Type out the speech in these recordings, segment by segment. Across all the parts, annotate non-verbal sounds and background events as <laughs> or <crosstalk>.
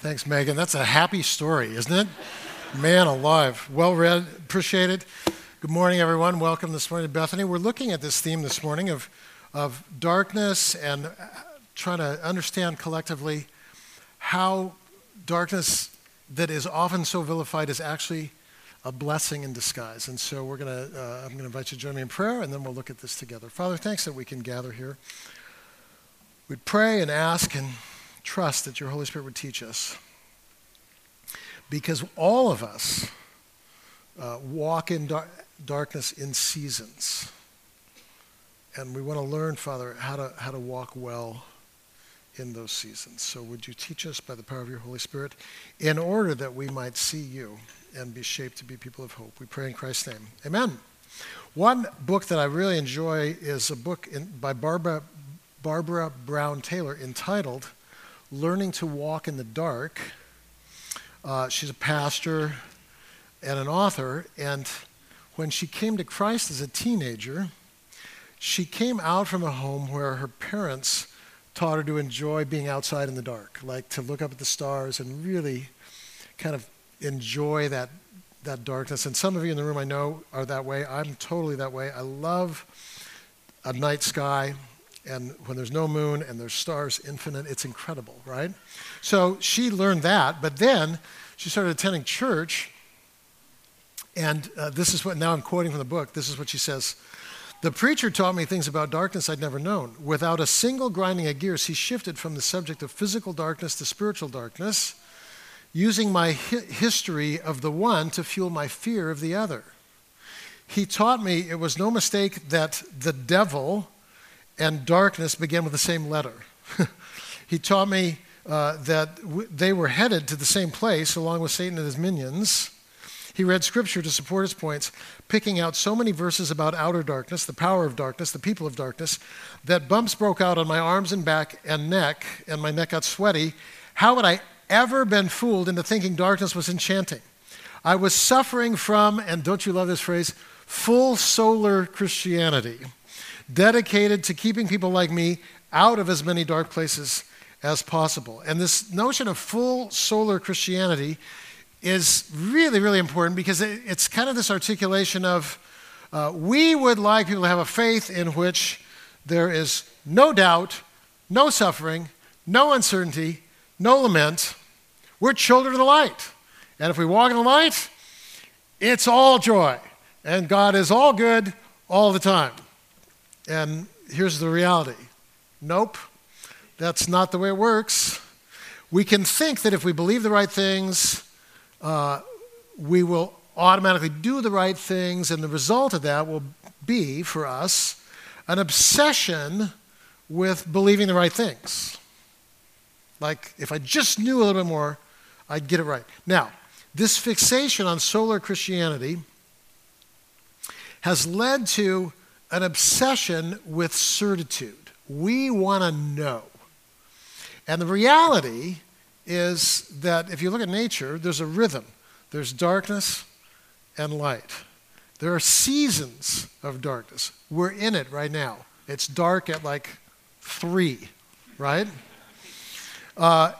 Thanks, Megan. That's a happy story, isn't it? Man alive. Well read. Appreciate it. Good morning, everyone. Welcome this morning to Bethany. We're looking at this theme this morning of, of darkness and trying to understand collectively how darkness that is often so vilified is actually a blessing in disguise. And so we're to, uh, I'm going to invite you to join me in prayer, and then we'll look at this together. Father, thanks that we can gather here. We'd pray and ask and trust that your Holy Spirit would teach us. Because all of us uh, walk in dar- darkness in seasons. And we want to learn, Father, how to, how to walk well in those seasons. So would you teach us by the power of your Holy Spirit in order that we might see you and be shaped to be people of hope? We pray in Christ's name. Amen. One book that I really enjoy is a book in, by Barbara, Barbara Brown Taylor entitled learning to walk in the dark. Uh, she's a pastor and an author, and when she came to Christ as a teenager, she came out from a home where her parents taught her to enjoy being outside in the dark, like to look up at the stars and really kind of enjoy that, that darkness. And some of you in the room I know are that way. I'm totally that way. I love a night sky and when there's no moon and there's stars infinite, it's incredible, right? So she learned that, but then she started attending church, and uh, this is what, now I'm quoting from the book, this is what she says. The preacher taught me things about darkness I'd never known. Without a single grinding of gears, he shifted from the subject of physical darkness to spiritual darkness, using my hi- history of the one to fuel my fear of the other. He taught me it was no mistake that the devil, and darkness began with the same letter. <laughs> he taught me uh, that w- they were headed to the same place along with Satan and his minions. He read scripture to support his points, picking out so many verses about outer darkness, the power of darkness, the people of darkness, that bumps broke out on my arms and back and neck, and my neck got sweaty. How had I ever been fooled into thinking darkness was enchanting? I was suffering from, and don't you love this phrase, full solar Christianity dedicated to keeping people like me out of as many dark places as possible. And this notion of full solar Christianity is really, really important because it's kind of this articulation of uh, we would like people to have a faith in which there is no doubt, no suffering, no uncertainty, no lament. We're children of the light. And if we walk in the light, it's all joy. And God is all good all the time. And here's the reality nope, that's not the way it works. We can think that if we believe the right things, uh, we will automatically do the right things, and the result of that will be, for us, an obsession with believing the right things. Like, if I just knew a little bit more, I'd get it right. Now, this fixation on solar Christianity has led to an obsession with certitude. We want to know. And the reality is that if you look at nature, there's a rhythm. There's darkness and light. There are seasons of darkness. We're in it right now. It's dark at like three, right? Uh,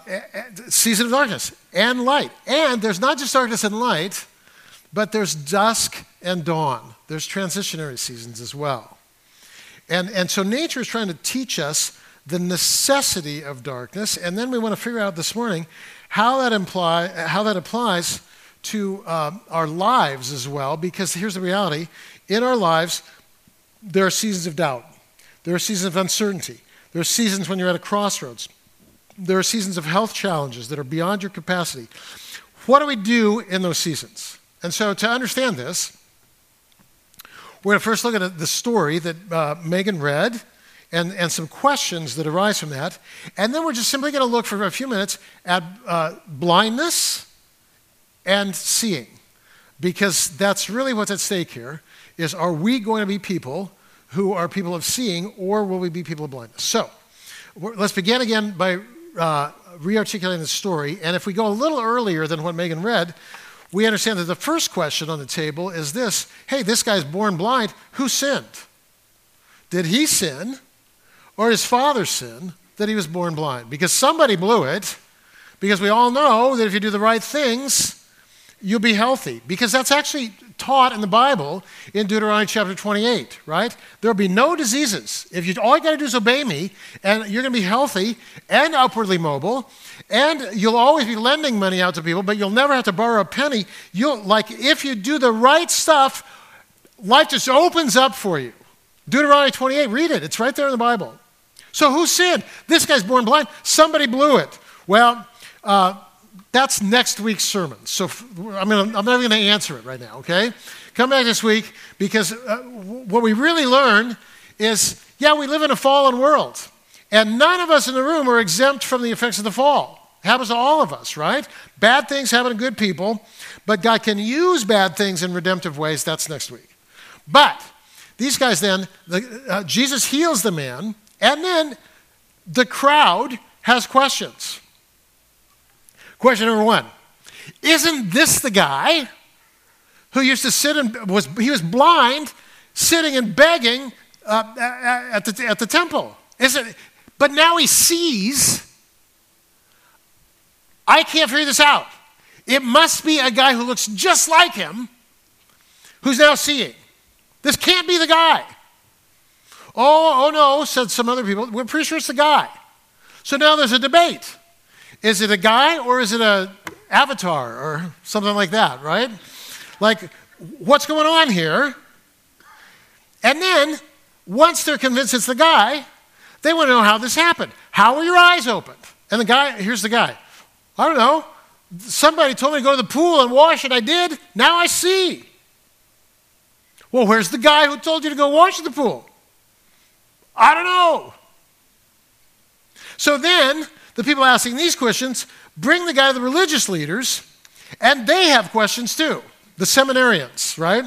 season of darkness and light. And there's not just darkness and light, but there's dusk and dawn. There's transitionary seasons as well. And, and so nature is trying to teach us the necessity of darkness. And then we want to figure out this morning how that, imply, how that applies to um, our lives as well, because here's the reality in our lives, there are seasons of doubt, there are seasons of uncertainty, there are seasons when you're at a crossroads, there are seasons of health challenges that are beyond your capacity. What do we do in those seasons? And so, to understand this, we're going to first look at the story that uh, Megan read and, and some questions that arise from that. And then we're just simply going to look for a few minutes at uh, blindness and seeing. Because that's really what's at stake here is are we going to be people who are people of seeing or will we be people of blindness? So let's begin again by uh, re-articulating the story. And if we go a little earlier than what Megan read, we understand that the first question on the table is this hey, this guy's born blind. Who sinned? Did he sin or his father sin that he was born blind? Because somebody blew it, Because we all know that if you do the right things, you'll be healthy. Because that's actually taught in the Bible in Deuteronomy chapter 28, right? There'll be no diseases. If you all you got to do is obey me, and you're going to be healthy and upwardly mobile, and you'll always be lending money out to people, but you'll never have to borrow a penny. You'll like if you do the right stuff, life just opens up for you. Deuteronomy 28, read it. It's right there in the Bible. So who sinned? This guy's born blind. Somebody blew it. Well, uh, that's next week's sermon. So I mean, I'm not even going to answer it right now. Okay, come back this week because uh, what we really learn is, yeah, we live in a fallen world, and none of us in the room are exempt from the effects of the fall. It happens to all of us, right? Bad things happen to good people, but God can use bad things in redemptive ways. That's next week. But these guys then, the, uh, Jesus heals the man, and then the crowd has questions. Question number one Isn't this the guy who used to sit and was, he was blind, sitting and begging uh, at, the, at the temple? Is it, but now he sees. I can't figure this out. It must be a guy who looks just like him who's now seeing. This can't be the guy. Oh, oh no, said some other people. We're pretty sure it's the guy. So now there's a debate. Is it a guy or is it a avatar or something like that, right? Like, what's going on here? And then, once they're convinced it's the guy, they want to know how this happened. How were your eyes opened? And the guy, here's the guy. I don't know. Somebody told me to go to the pool and wash it. I did. Now I see. Well, where's the guy who told you to go wash the pool? I don't know. So then, the people asking these questions bring the guy to the religious leaders, and they have questions too. The seminarians, right?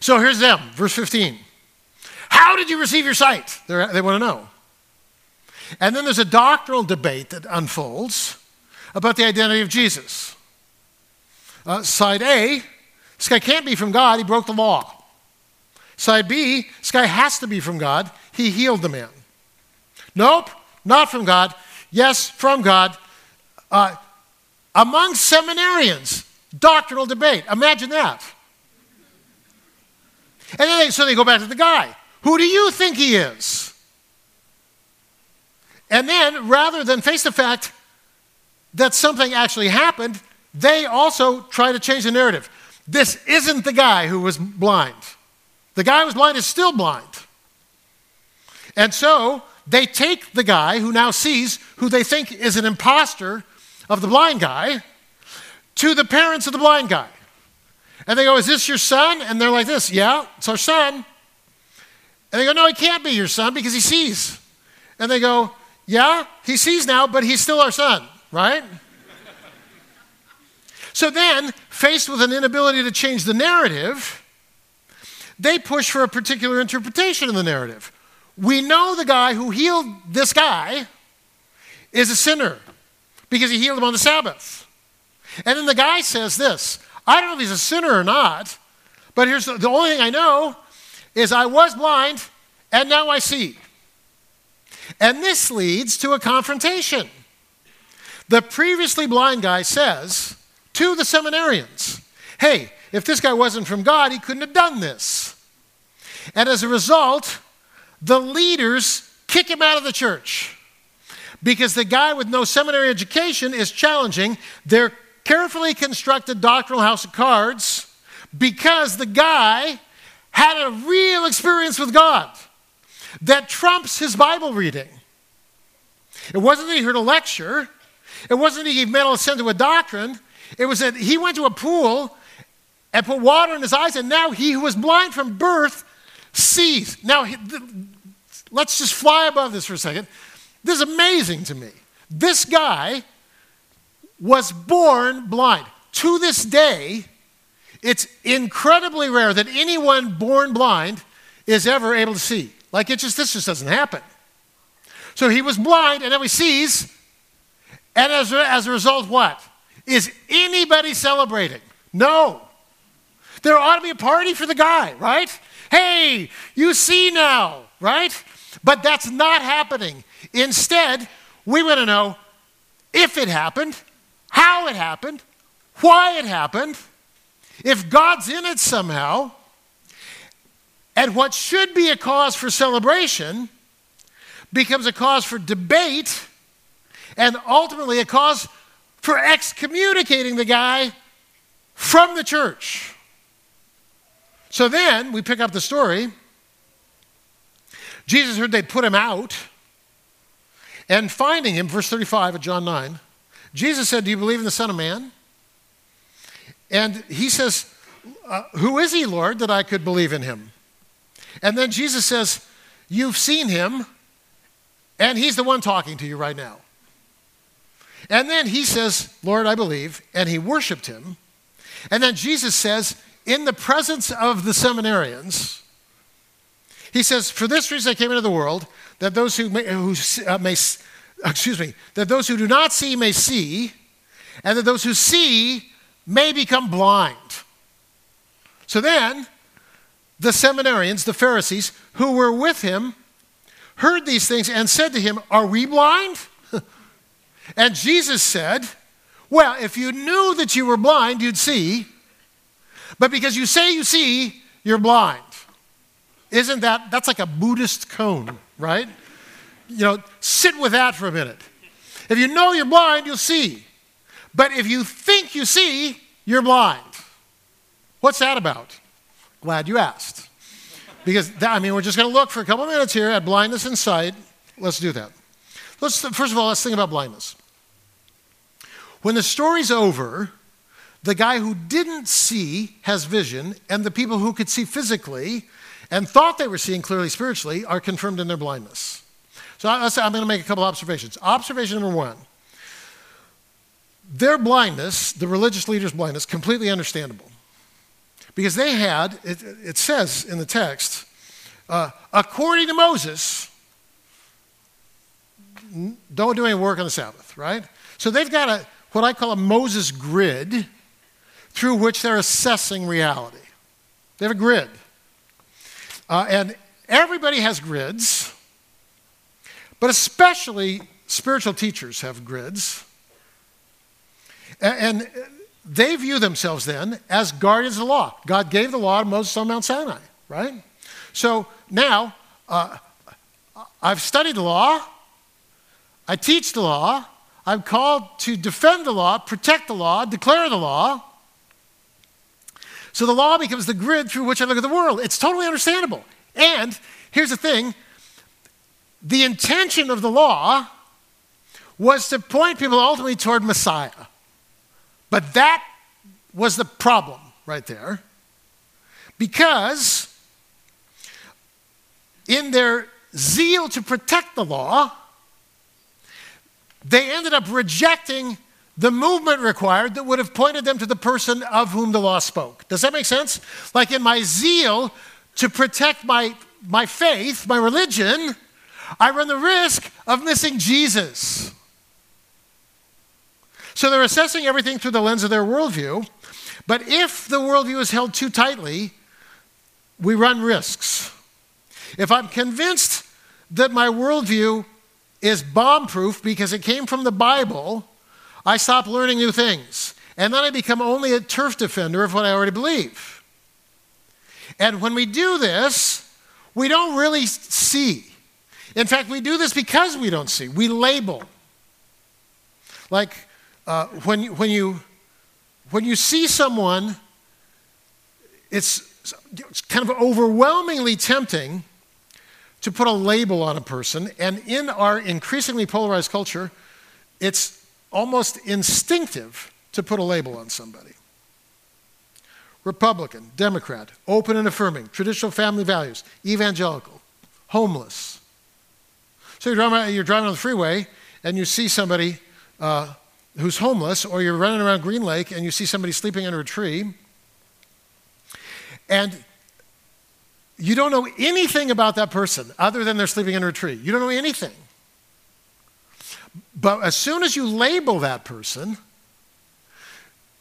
So here's them, verse 15. How did you receive your sight? They're, they want to know. And then there's a doctrinal debate that unfolds about the identity of Jesus. Uh, side A, this guy can't be from God, he broke the law. Side B, this guy has to be from God, he healed the man. Nope, not from God. Yes, from God. Uh, among seminarians, doctrinal debate. Imagine that. And then they, so they go back to the guy. Who do you think he is? And then, rather than face the fact that something actually happened, they also try to change the narrative. This isn't the guy who was blind. The guy who was blind is still blind. And so they take the guy who now sees, who they think is an impostor of the blind guy, to the parents of the blind guy. And they go, Is this your son? And they're like this, Yeah, it's our son. And they go, No, he can't be your son because he sees. And they go, Yeah, he sees now, but he's still our son, right? so then, faced with an inability to change the narrative, they push for a particular interpretation of the narrative we know the guy who healed this guy is a sinner because he healed him on the Sabbath. And then the guy says this I don't know if he's a sinner or not, but here's the, the only thing I know is I was blind and now I see. And this leads to a confrontation. The previously blind guy says to the seminarians, Hey, if this guy wasn't from God, he couldn't have done this. And as a result, the leaders kick him out of the church. Because the guy with no seminary education is challenging their carefully constructed doctrinal house of cards because the guy had a real experience with God that trumps his Bible reading. It wasn't that he heard a lecture, it wasn't that he gave mental assent to a doctrine, it was that he went to a pool and put water in his eyes, and now he who was blind from birth sees. Now, let's just fly above this for a second. This is amazing to me. This guy was born blind. To this day, it's incredibly rare that anyone born blind is ever able to see. Like it just this just doesn't happen. So he was blind, and now he sees. And as a, as a result, what? Is anybody celebrating? No. There ought to be a party for the guy, right? Hey, you see now, right? But that's not happening. Instead, we want to know if it happened, how it happened, why it happened, if God's in it somehow, and what should be a cause for celebration becomes a cause for debate and ultimately a cause for excommunicating the guy from the church. So then we pick up the story. Jesus heard they put him out, and finding him, verse 35 of John 9, Jesus said, Do you believe in the Son of Man? And he says, uh, Who is he, Lord, that I could believe in him? And then Jesus says, You've seen him, and he's the one talking to you right now. And then he says, Lord, I believe, and he worshiped him. And then Jesus says, in the presence of the seminarians, he says, For this reason I came into the world, that those who may, who, uh, may excuse me, that those who do not see may see, and that those who see may become blind. So then, the seminarians, the Pharisees, who were with him, heard these things and said to him, Are we blind? <laughs> and Jesus said, Well, if you knew that you were blind, you'd see. But because you say you see, you're blind. Isn't that, that's like a Buddhist koan, right? You know, sit with that for a minute. If you know you're blind, you'll see. But if you think you see, you're blind. What's that about? Glad you asked. Because, that, I mean, we're just going to look for a couple minutes here at blindness and sight. Let's do that. Let's, first of all, let's think about blindness. When the story's over, the guy who didn't see has vision, and the people who could see physically and thought they were seeing clearly spiritually are confirmed in their blindness. So I'm going to make a couple observations. Observation number one their blindness, the religious leaders' blindness, completely understandable. Because they had, it, it says in the text, uh, according to Moses, don't do any work on the Sabbath, right? So they've got a, what I call a Moses grid through which they're assessing reality. They have a grid. Uh, and everybody has grids, but especially spiritual teachers have grids. And, and they view themselves then as guardians of the law. God gave the law to Moses on Mount Sinai, right? So now, uh, I've studied the law, I teach the law, I'm called to defend the law, protect the law, declare the law. So the law becomes the grid through which I look at the world. It's totally understandable. And here's the thing the intention of the law was to point people ultimately toward Messiah. But that was the problem right there. Because in their zeal to protect the law, they ended up rejecting the movement required that would have pointed them to the person of whom the law spoke. Does that make sense? Like in my zeal to protect my, my faith, my religion, I run the risk of missing Jesus. So they're assessing everything through the lens of their worldview. But if the worldview is held too tightly, we run risks. If I'm convinced that my worldview is bomb proof because it came from the Bible, I stop learning new things. And then I become only a turf defender of what I already believe. And when we do this, we don't really see. In fact, we do this because we don't see. We label. Like uh, when, you, when, you, when you see someone, it's, it's kind of overwhelmingly tempting to put a label on a person. And in our increasingly polarized culture, it's almost instinctive to put a label on somebody. Republican, Democrat, open and affirming, traditional family values, evangelical, homeless. So you're driving, you're driving on the freeway and you see somebody uh, who's homeless, or you're running around Green Lake and you see somebody sleeping under a tree, and you don't know anything about that person other than they're sleeping under a tree. You don't know anything. But as soon as you label that person,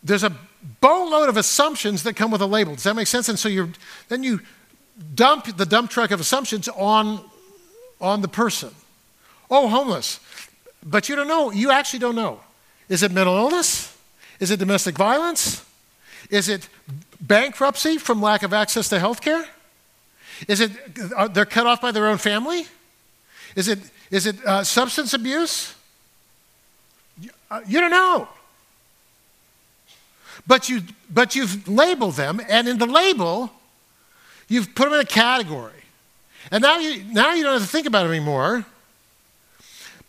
there's a boatload of assumptions that come with a label. Does that make sense? And so you then you dump the dump truck of assumptions on, on the person. Oh, homeless. but you don't know. You actually don't know. Is it mental illness? Is it domestic violence? Is it bankruptcy from lack of access to health care? Is it they're cut off by their own family? Is it, is it uh, substance abuse? You, uh, you don't know. But, you, but you've labeled them, and in the label, you've put them in a category. And now you, now you don't have to think about it anymore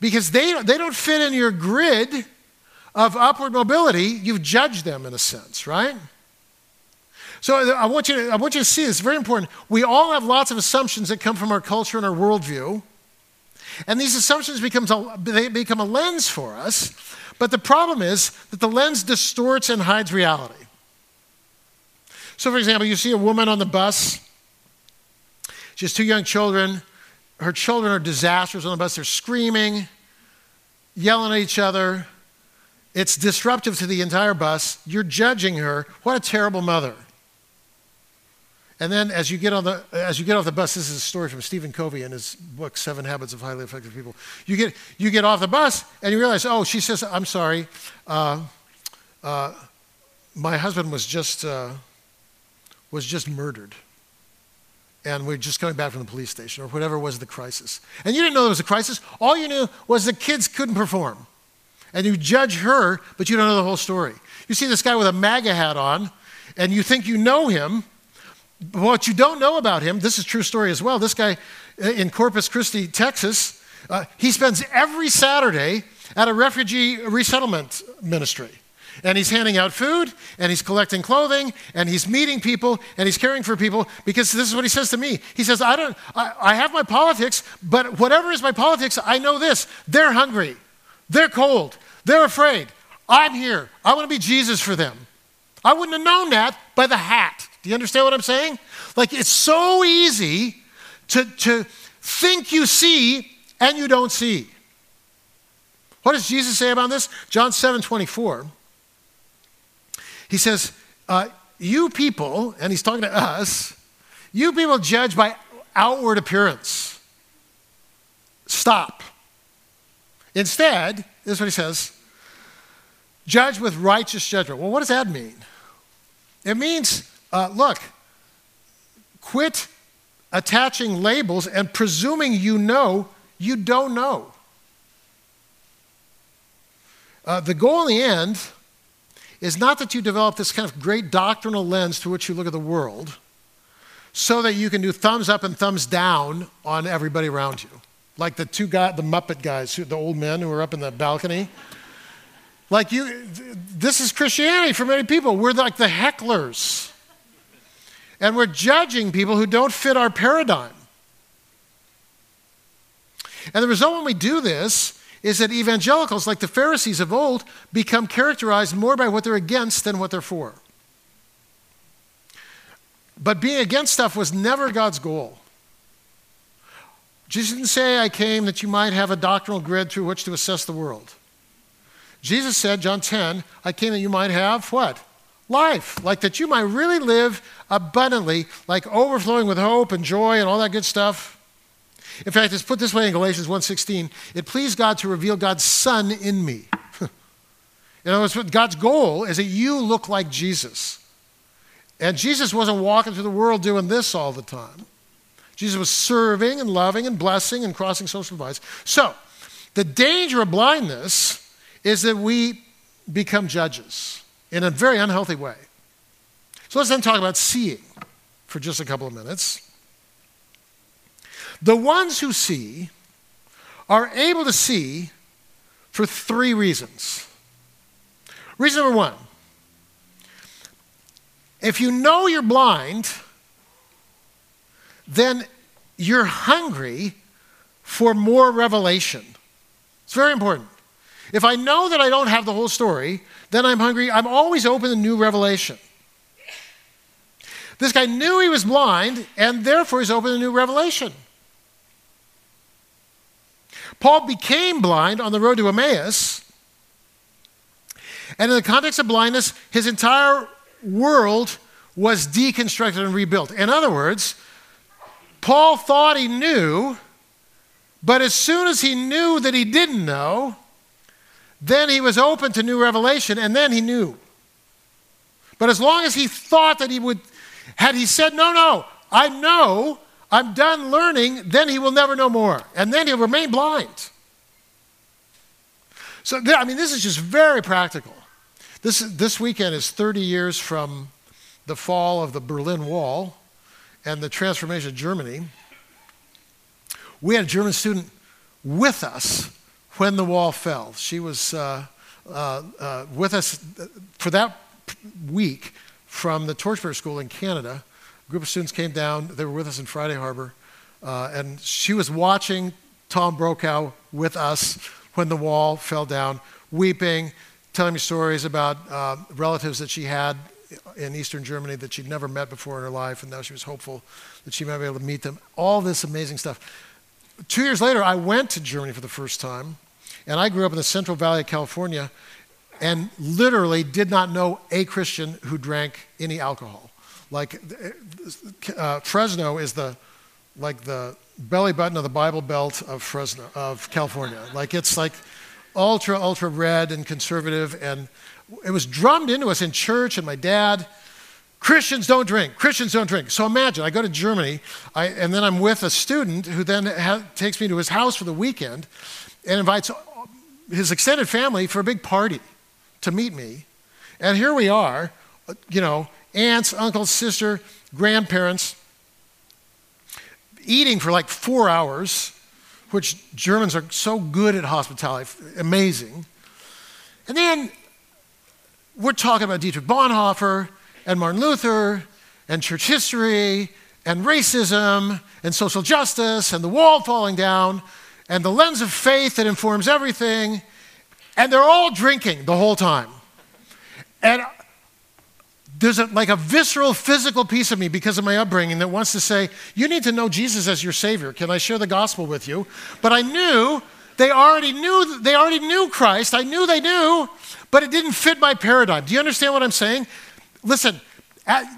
because they, they don't fit in your grid of upward mobility. You've judged them in a sense, right? So I want, you to, I want you to see this, very important. We all have lots of assumptions that come from our culture and our worldview. And these assumptions becomes a, they become a lens for us. But the problem is that the lens distorts and hides reality. So, for example, you see a woman on the bus. She has two young children. Her children are disasters on the bus. They're screaming, yelling at each other. It's disruptive to the entire bus. You're judging her. What a terrible mother. And then as you get on the as you get off the bus, this is a story from Stephen Covey in his book Seven Habits of Highly Effective People. You get you get off the bus and you realize, oh, she says, I'm sorry, uh, uh, my husband was just uh, was just murdered, and we're just coming back from the police station or whatever was the crisis. And you didn't know there was a crisis. All you knew was the kids couldn't perform, and you judge her, but you don't know the whole story. You see this guy with a MAGA hat on, and you think you know him what you don't know about him, this is true story as well. This guy uh, in Corpus Christi, Texas, uh, he spends every Saturday at a refugee resettlement ministry. And he's handing out food, and he's collecting clothing, and he's meeting people, and he's caring for people because this is what he says to me. He says, I, don't, I, I have my politics, but whatever is my politics, I know this. They're hungry, they're cold, they're afraid. I'm here. I want to be Jesus for them. I wouldn't have known that by the hat. Do you understand what I'm saying? Like, it's so easy to, to think you see and you don't see. What does Jesus say about this? John 7 24. He says, uh, You people, and he's talking to us, you people judge by outward appearance. Stop. Instead, this is what he says judge with righteous judgment. Well, what does that mean? It means uh, look, quit attaching labels and presuming you know you don't know. Uh, the goal in the end is not that you develop this kind of great doctrinal lens through which you look at the world so that you can do thumbs up and thumbs down on everybody around you. Like the two guys, the Muppet guys, the old men who were up in the balcony. Like you, this is Christianity for many people. We're like the hecklers. And we're judging people who don't fit our paradigm. And the result when we do this is that evangelicals, like the Pharisees of old, become characterized more by what they're against than what they're for. But being against stuff was never God's goal. Jesus didn't say, I came that you might have a doctrinal grid through which to assess the world. Jesus said, John 10, I came that you might have what? Life, like that you might really live abundantly, like overflowing with hope and joy and all that good stuff. In fact, it's put this way in Galatians 1:16, it pleased God to reveal God's son in me. <laughs> in other words, God's goal is that you look like Jesus. And Jesus wasn't walking through the world doing this all the time. Jesus was serving and loving and blessing and crossing social divides. So, the danger of blindness is that we become judges in a very unhealthy way. So let's then talk about seeing for just a couple of minutes. The ones who see are able to see for three reasons. Reason number one if you know you're blind, then you're hungry for more revelation. It's very important. If I know that I don't have the whole story, then I'm hungry. I'm always open to new revelation. This guy knew he was blind, and therefore he's open to new revelation. Paul became blind on the road to Emmaus. And in the context of blindness, his entire world was deconstructed and rebuilt. In other words, Paul thought he knew, but as soon as he knew that he didn't know, then he was open to new revelation, and then he knew. But as long as he thought that he would, had he said, No, no, I know, I'm done learning, then he will never know more. And then he'll remain blind. So, I mean, this is just very practical. This, this weekend is 30 years from the fall of the Berlin Wall and the transformation of Germany. We had a German student with us when the wall fell. She was uh, uh, uh, with us for that week from the Torchbearer School in Canada. A group of students came down. They were with us in Friday Harbor. Uh, and she was watching Tom Brokaw with us when the wall fell down, weeping, telling me stories about uh, relatives that she had in Eastern Germany that she'd never met before in her life, and now she was hopeful that she might be able to meet them. All this amazing stuff. Two years later, I went to Germany for the first time, and I grew up in the Central Valley of California and literally did not know a Christian who drank any alcohol. Like uh, Fresno is the like the belly button of the Bible Belt of Fresno of California. Like it's like ultra ultra red and conservative, and it was drummed into us in church. And my dad, Christians don't drink. Christians don't drink. So imagine I go to Germany, I, and then I'm with a student who then ha- takes me to his house for the weekend, and invites his extended family for a big party to meet me. And here we are, you know, aunts, uncles, sister, grandparents, eating for like four hours, which Germans are so good at hospitality, amazing. And then we're talking about Dietrich Bonhoeffer and Martin Luther and church history and racism and social justice and the wall falling down and the lens of faith that informs everything. And they're all drinking the whole time. And there's a, like a visceral physical piece of me because of my upbringing that wants to say, You need to know Jesus as your Savior. Can I share the gospel with you? But I knew they already knew they already knew Christ. I knew they knew, but it didn't fit my paradigm. Do you understand what I'm saying? Listen,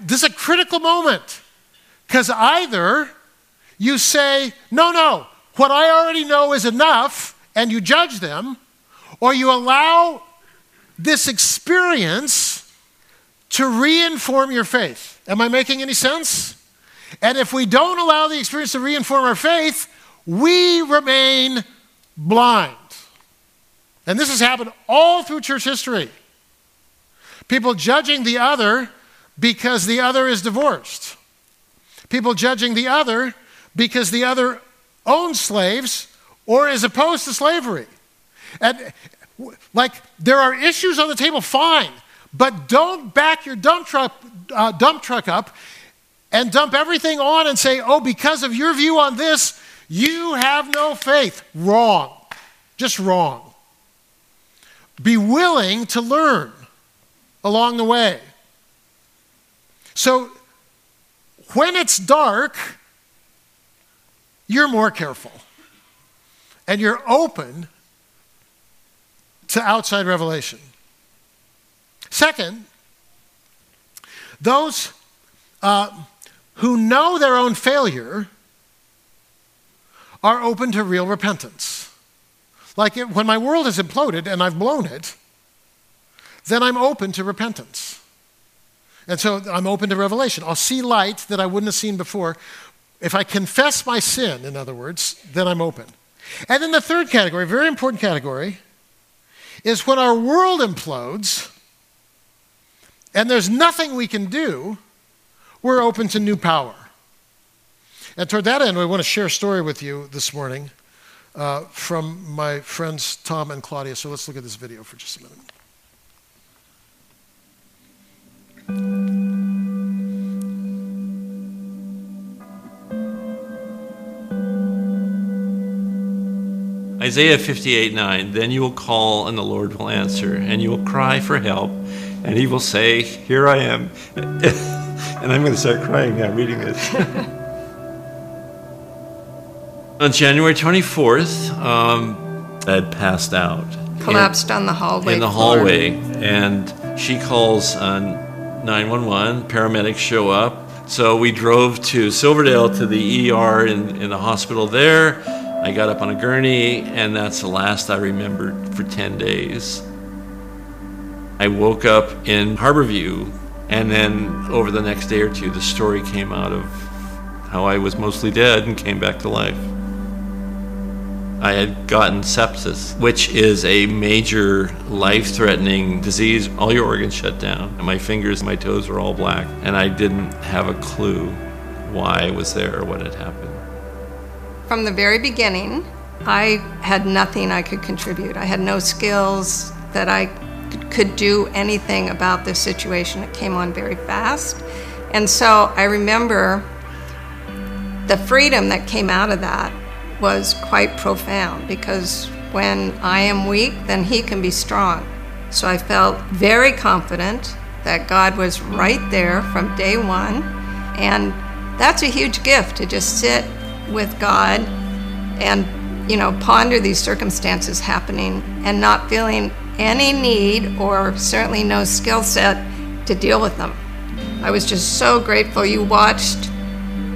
this is a critical moment. Because either you say, no, no, what I already know is enough, and you judge them, or you allow this experience to reinform your faith. Am I making any sense? And if we don't allow the experience to reinform our faith, we remain blind. And this has happened all through church history. People judging the other because the other is divorced. People judging the other because the other owns slaves or is opposed to slavery. And like there are issues on the table, fine. But don't back your dump truck, uh, dump truck up and dump everything on and say, oh, because of your view on this, you have no faith. Wrong. Just wrong. Be willing to learn along the way. So, when it's dark, you're more careful and you're open to outside revelation. Second, those uh, who know their own failure are open to real repentance. Like it, when my world has imploded and I've blown it, then I'm open to repentance. And so I'm open to revelation. I'll see light that I wouldn't have seen before. If I confess my sin, in other words, then I'm open. And then the third category, very important category, is when our world implodes and there's nothing we can do, we're open to new power. And toward that end, I want to share a story with you this morning uh, from my friends Tom and Claudia. So let's look at this video for just a minute. Isaiah 58 9, then you will call and the Lord will answer, and you will cry for help and he will say, Here I am. <laughs> and I'm going to start crying now reading this. <laughs> on January 24th, um, I had passed out. Collapsed on the hallway. In the hallway. And she calls on 911. Paramedics show up. So we drove to Silverdale to the ER in, in the hospital there. I got up on a gurney, and that's the last I remembered for 10 days. I woke up in Harborview, and then over the next day or two, the story came out of how I was mostly dead and came back to life. I had gotten sepsis, which is a major life threatening disease. All your organs shut down. My fingers, my toes were all black, and I didn't have a clue why I was there or what had happened. From the very beginning, I had nothing I could contribute. I had no skills that I could do anything about this situation. It came on very fast. And so I remember the freedom that came out of that was quite profound because when I am weak, then He can be strong. So I felt very confident that God was right there from day one. And that's a huge gift to just sit with God and, you know, ponder these circumstances happening and not feeling any need or certainly no skill set to deal with them. I was just so grateful. You watched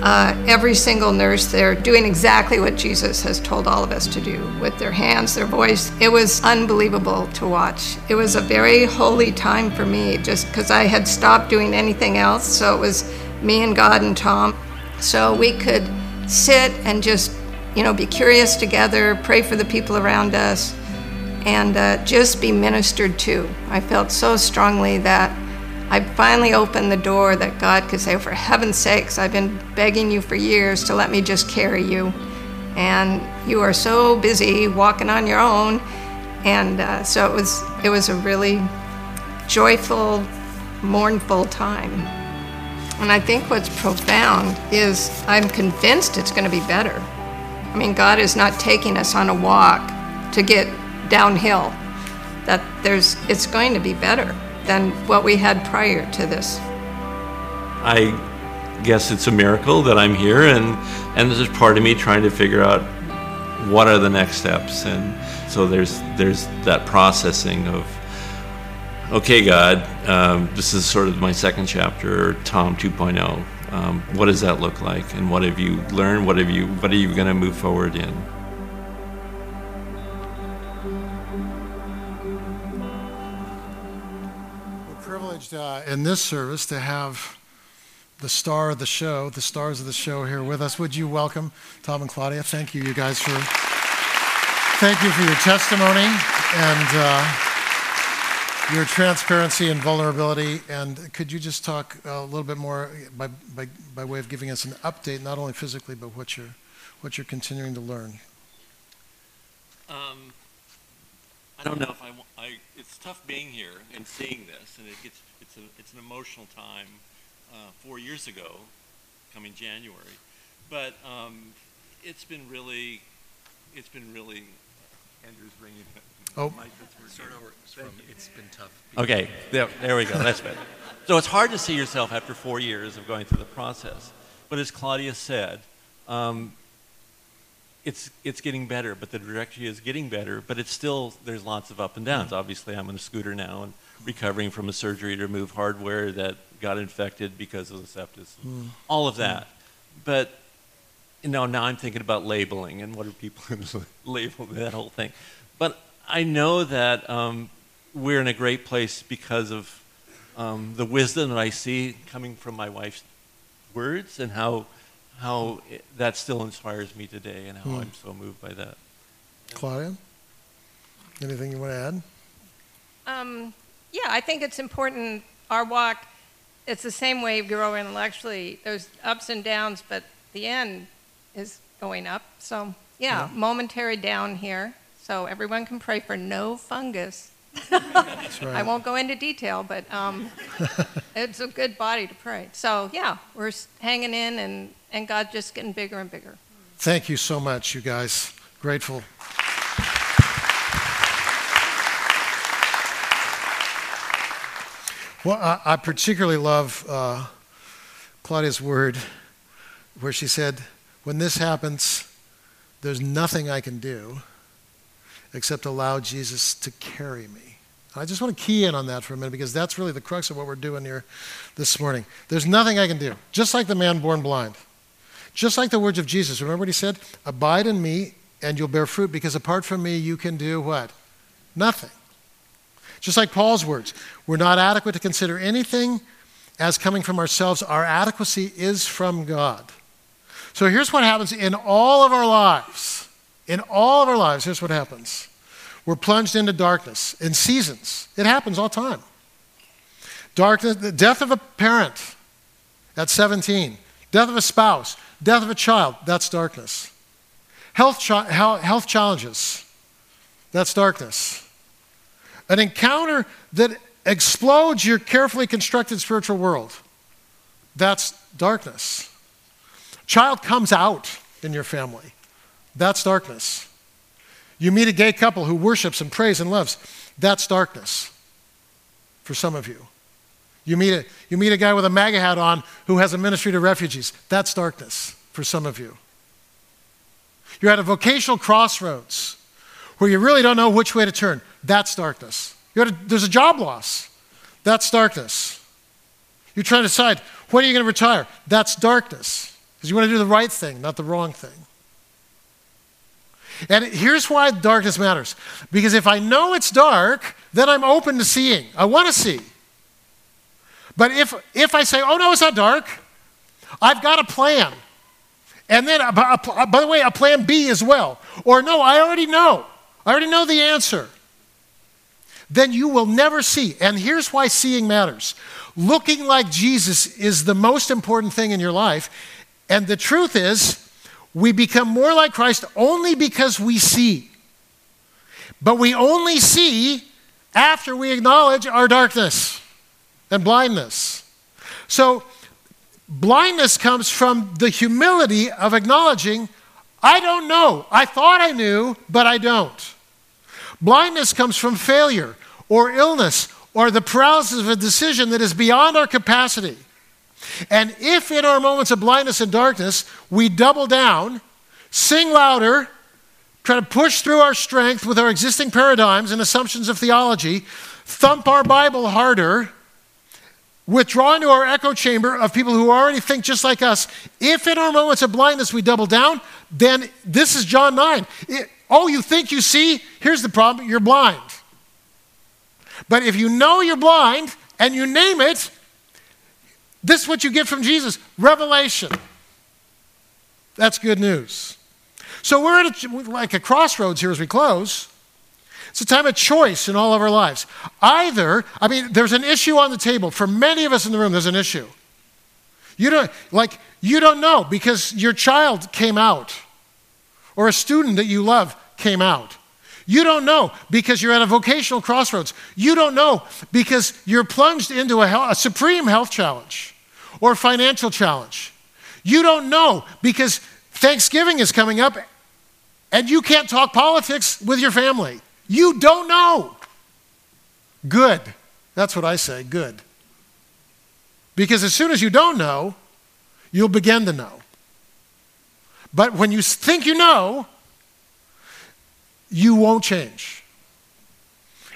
uh, every single nurse there doing exactly what Jesus has told all of us to do with their hands, their voice. It was unbelievable to watch. It was a very holy time for me just because I had stopped doing anything else. So it was me and God and Tom. So we could sit and just, you know, be curious together, pray for the people around us, and uh, just be ministered to. I felt so strongly that I finally opened the door that God could say, oh, for heaven's sakes, I've been begging you for years to let me just carry you. And you are so busy walking on your own. And uh, so it was, it was a really joyful, mournful time. And I think what's profound is I'm convinced it's going to be better. I mean, God is not taking us on a walk to get downhill, that there's, it's going to be better than what we had prior to this. I guess it's a miracle that I'm here, and, and there's part of me trying to figure out what are the next steps. And so there's, there's that processing of, okay, God, um, this is sort of my second chapter, Tom 2.0. Um, what does that look like, and what have you learned? What have you? What are you going to move forward in? We're privileged uh, in this service to have the star of the show, the stars of the show here with us. Would you welcome Tom and Claudia? Thank you, you guys, for thank you for your testimony and uh, your transparency and vulnerability. And could you just talk a little bit more by, by, by way of giving us an update, not only physically, but what you're what you're continuing to learn? Um, I don't know if I, I. It's tough being here and seeing this, and it gets it's, a, it's an emotional time uh, four years ago, coming January. But um, it's been really, it's been really, Andrew's ringing. Oh. Start over. From, it's been tough. Okay, there, there we go. That's better. So it's hard to see yourself after four years of going through the process. But as Claudia said, um, it's it's getting better, but the direction is getting better. But it's still there's lots of up and downs. Obviously, I'm on a scooter now and recovering from a surgery to remove hardware that got infected because of the sepsis. Mm. All of that, but you know now I'm thinking about labeling and what are people going <laughs> to label that whole thing. But I know that um, we're in a great place because of um, the wisdom that I see coming from my wife's words and how how it, that still inspires me today and how hmm. I'm so moved by that. Claudia, anything you want to add? Um, yeah, I think it's important. Our walk, it's the same way we grow intellectually. There's ups and downs, but the end is going up. So, yeah, yeah. momentary down here. So everyone can pray for no fungus. <laughs> Right. I won't go into detail, but um, <laughs> it's a good body to pray. So, yeah, we're hanging in and and God just getting bigger and bigger. Thank you so much, you guys. Grateful. Well, I, I particularly love uh, Claudia's word where she said, When this happens, there's nothing I can do except allow Jesus to carry me. I just want to key in on that for a minute because that's really the crux of what we're doing here this morning. There's nothing I can do, just like the man born blind. Just like the words of Jesus, remember what he said? Abide in me and you'll bear fruit because apart from me, you can do what? Nothing. Just like Paul's words, we're not adequate to consider anything as coming from ourselves. Our adequacy is from God. So here's what happens in all of our lives. In all of our lives, here's what happens. We're plunged into darkness in seasons. It happens all time. Darkness, the death of a parent at 17, death of a spouse, death of a child, that's darkness. Health, health challenges, that's darkness. An encounter that explodes your carefully constructed spiritual world, that's darkness. Child comes out in your family, that's darkness. You meet a gay couple who worships and prays and loves, that's darkness for some of you. You meet, a, you meet a guy with a MAGA hat on who has a ministry to refugees. That's darkness for some of you. You're at a vocational crossroads where you really don't know which way to turn. That's darkness. A, there's a job loss. That's darkness. You're trying to decide when are you going to retire? That's darkness. Because you want to do the right thing, not the wrong thing. And here's why darkness matters. Because if I know it's dark, then I'm open to seeing. I want to see. But if, if I say, oh no, it's not dark, I've got a plan. And then, by the way, a plan B as well. Or no, I already know. I already know the answer. Then you will never see. And here's why seeing matters. Looking like Jesus is the most important thing in your life. And the truth is, we become more like Christ only because we see. But we only see after we acknowledge our darkness and blindness. So, blindness comes from the humility of acknowledging, I don't know. I thought I knew, but I don't. Blindness comes from failure or illness or the paralysis of a decision that is beyond our capacity. And if in our moments of blindness and darkness we double down, sing louder, try to push through our strength with our existing paradigms and assumptions of theology, thump our Bible harder, withdraw into our echo chamber of people who already think just like us. If in our moments of blindness we double down, then this is John 9. It, oh, you think you see? Here's the problem you're blind. But if you know you're blind and you name it, this is what you get from Jesus revelation. That's good news. So we're at a, like a crossroads here as we close. It's a time of choice in all of our lives. Either, I mean, there's an issue on the table. For many of us in the room, there's an issue. You don't, like, you don't know because your child came out or a student that you love came out. You don't know because you're at a vocational crossroads. You don't know because you're plunged into a, health, a supreme health challenge or financial challenge. You don't know because Thanksgiving is coming up and you can't talk politics with your family. You don't know. Good. That's what I say, good. Because as soon as you don't know, you'll begin to know. But when you think you know, you won't change.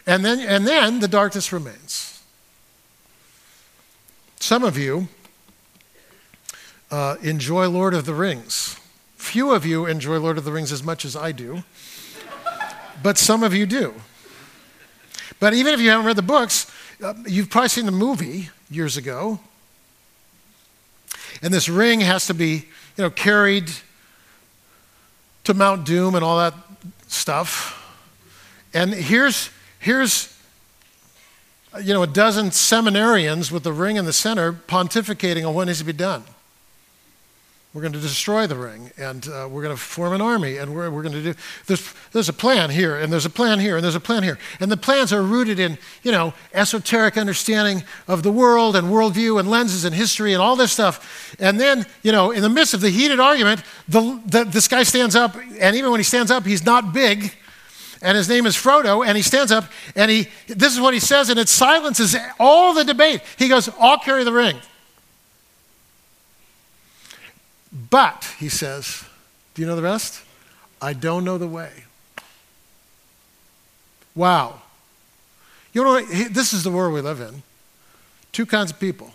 And then, and then the darkness remains. Some of you uh, enjoy Lord of the Rings. Few of you enjoy Lord of the Rings as much as I do but some of you do. But even if you haven't read the books, uh, you've probably seen the movie years ago. And this ring has to be, you know, carried to Mount Doom and all that stuff. And here's, here's you know, a dozen seminarians with the ring in the center pontificating on what needs to be done. We're going to destroy the ring, and uh, we're going to form an army, and we're, we're going to do. There's, there's a plan here, and there's a plan here, and there's a plan here. And the plans are rooted in, you know, esoteric understanding of the world and worldview and lenses and history and all this stuff. And then, you know, in the midst of the heated argument, the, the, this guy stands up, and even when he stands up, he's not big and his name is Frodo, and he stands up and he, this is what he says, and it silences all the debate. He goes, I'll carry the ring. But, he says, do you know the rest? I don't know the way. Wow. You know, this is the world we live in. Two kinds of people.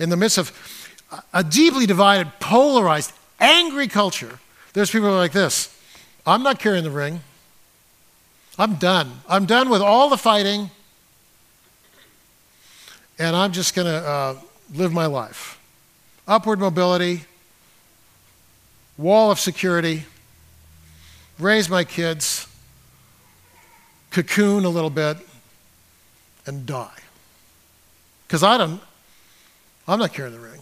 In the midst of a deeply divided, polarized, angry culture, there's people like this. I'm not carrying the ring. I'm done. I'm done with all the fighting, and I'm just going to uh, live my life. Upward mobility, wall of security, raise my kids, cocoon a little bit, and die. Because I don't, I'm not carrying the ring.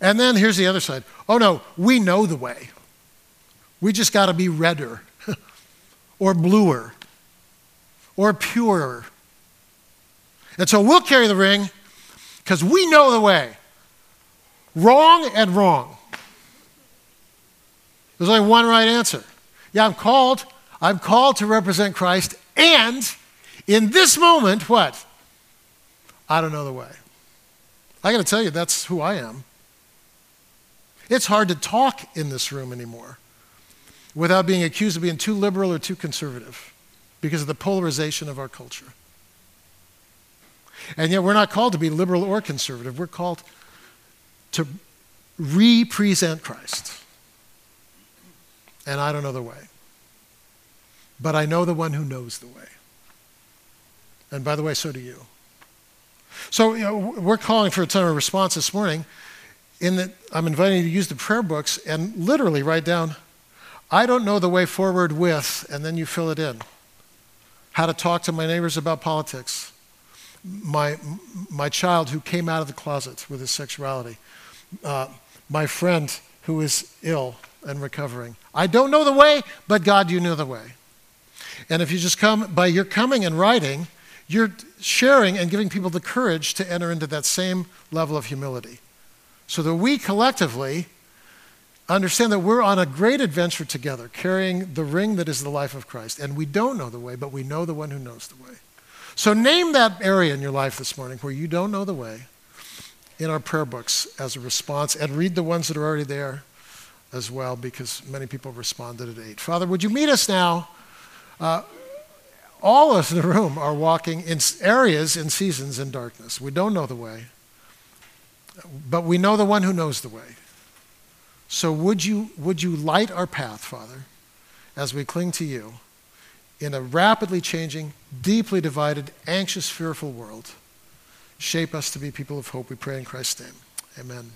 And then here's the other side. Oh no, we know the way. We just got to be redder <laughs> or bluer or purer. And so we'll carry the ring because we know the way. Wrong and wrong. There's only one right answer. Yeah, I'm called. I'm called to represent Christ. And in this moment, what? I don't know the way. I got to tell you, that's who I am. It's hard to talk in this room anymore without being accused of being too liberal or too conservative because of the polarization of our culture. And yet, we're not called to be liberal or conservative. We're called to represent Christ. And I don't know the way. But I know the one who knows the way. And by the way, so do you. So you know, we're calling for a time of response this morning in that I'm inviting you to use the prayer books and literally write down, I don't know the way forward with, and then you fill it in. How to talk to my neighbors about politics. My, my child who came out of the closet with his sexuality. Uh, my friend who is ill and recovering. I don't know the way, but God, you know the way. And if you just come, by your coming and writing, you're sharing and giving people the courage to enter into that same level of humility. So that we collectively understand that we're on a great adventure together, carrying the ring that is the life of Christ. And we don't know the way, but we know the one who knows the way. So name that area in your life this morning where you don't know the way in our prayer books as a response, and read the ones that are already there as well, because many people responded at 8. Father, would you meet us now? Uh, all of us in the room are walking in areas in seasons in darkness. We don't know the way, but we know the one who knows the way. So would you, would you light our path, Father, as we cling to you in a rapidly changing, deeply divided, anxious, fearful world? Shape us to be people of hope, we pray in Christ's name. Amen.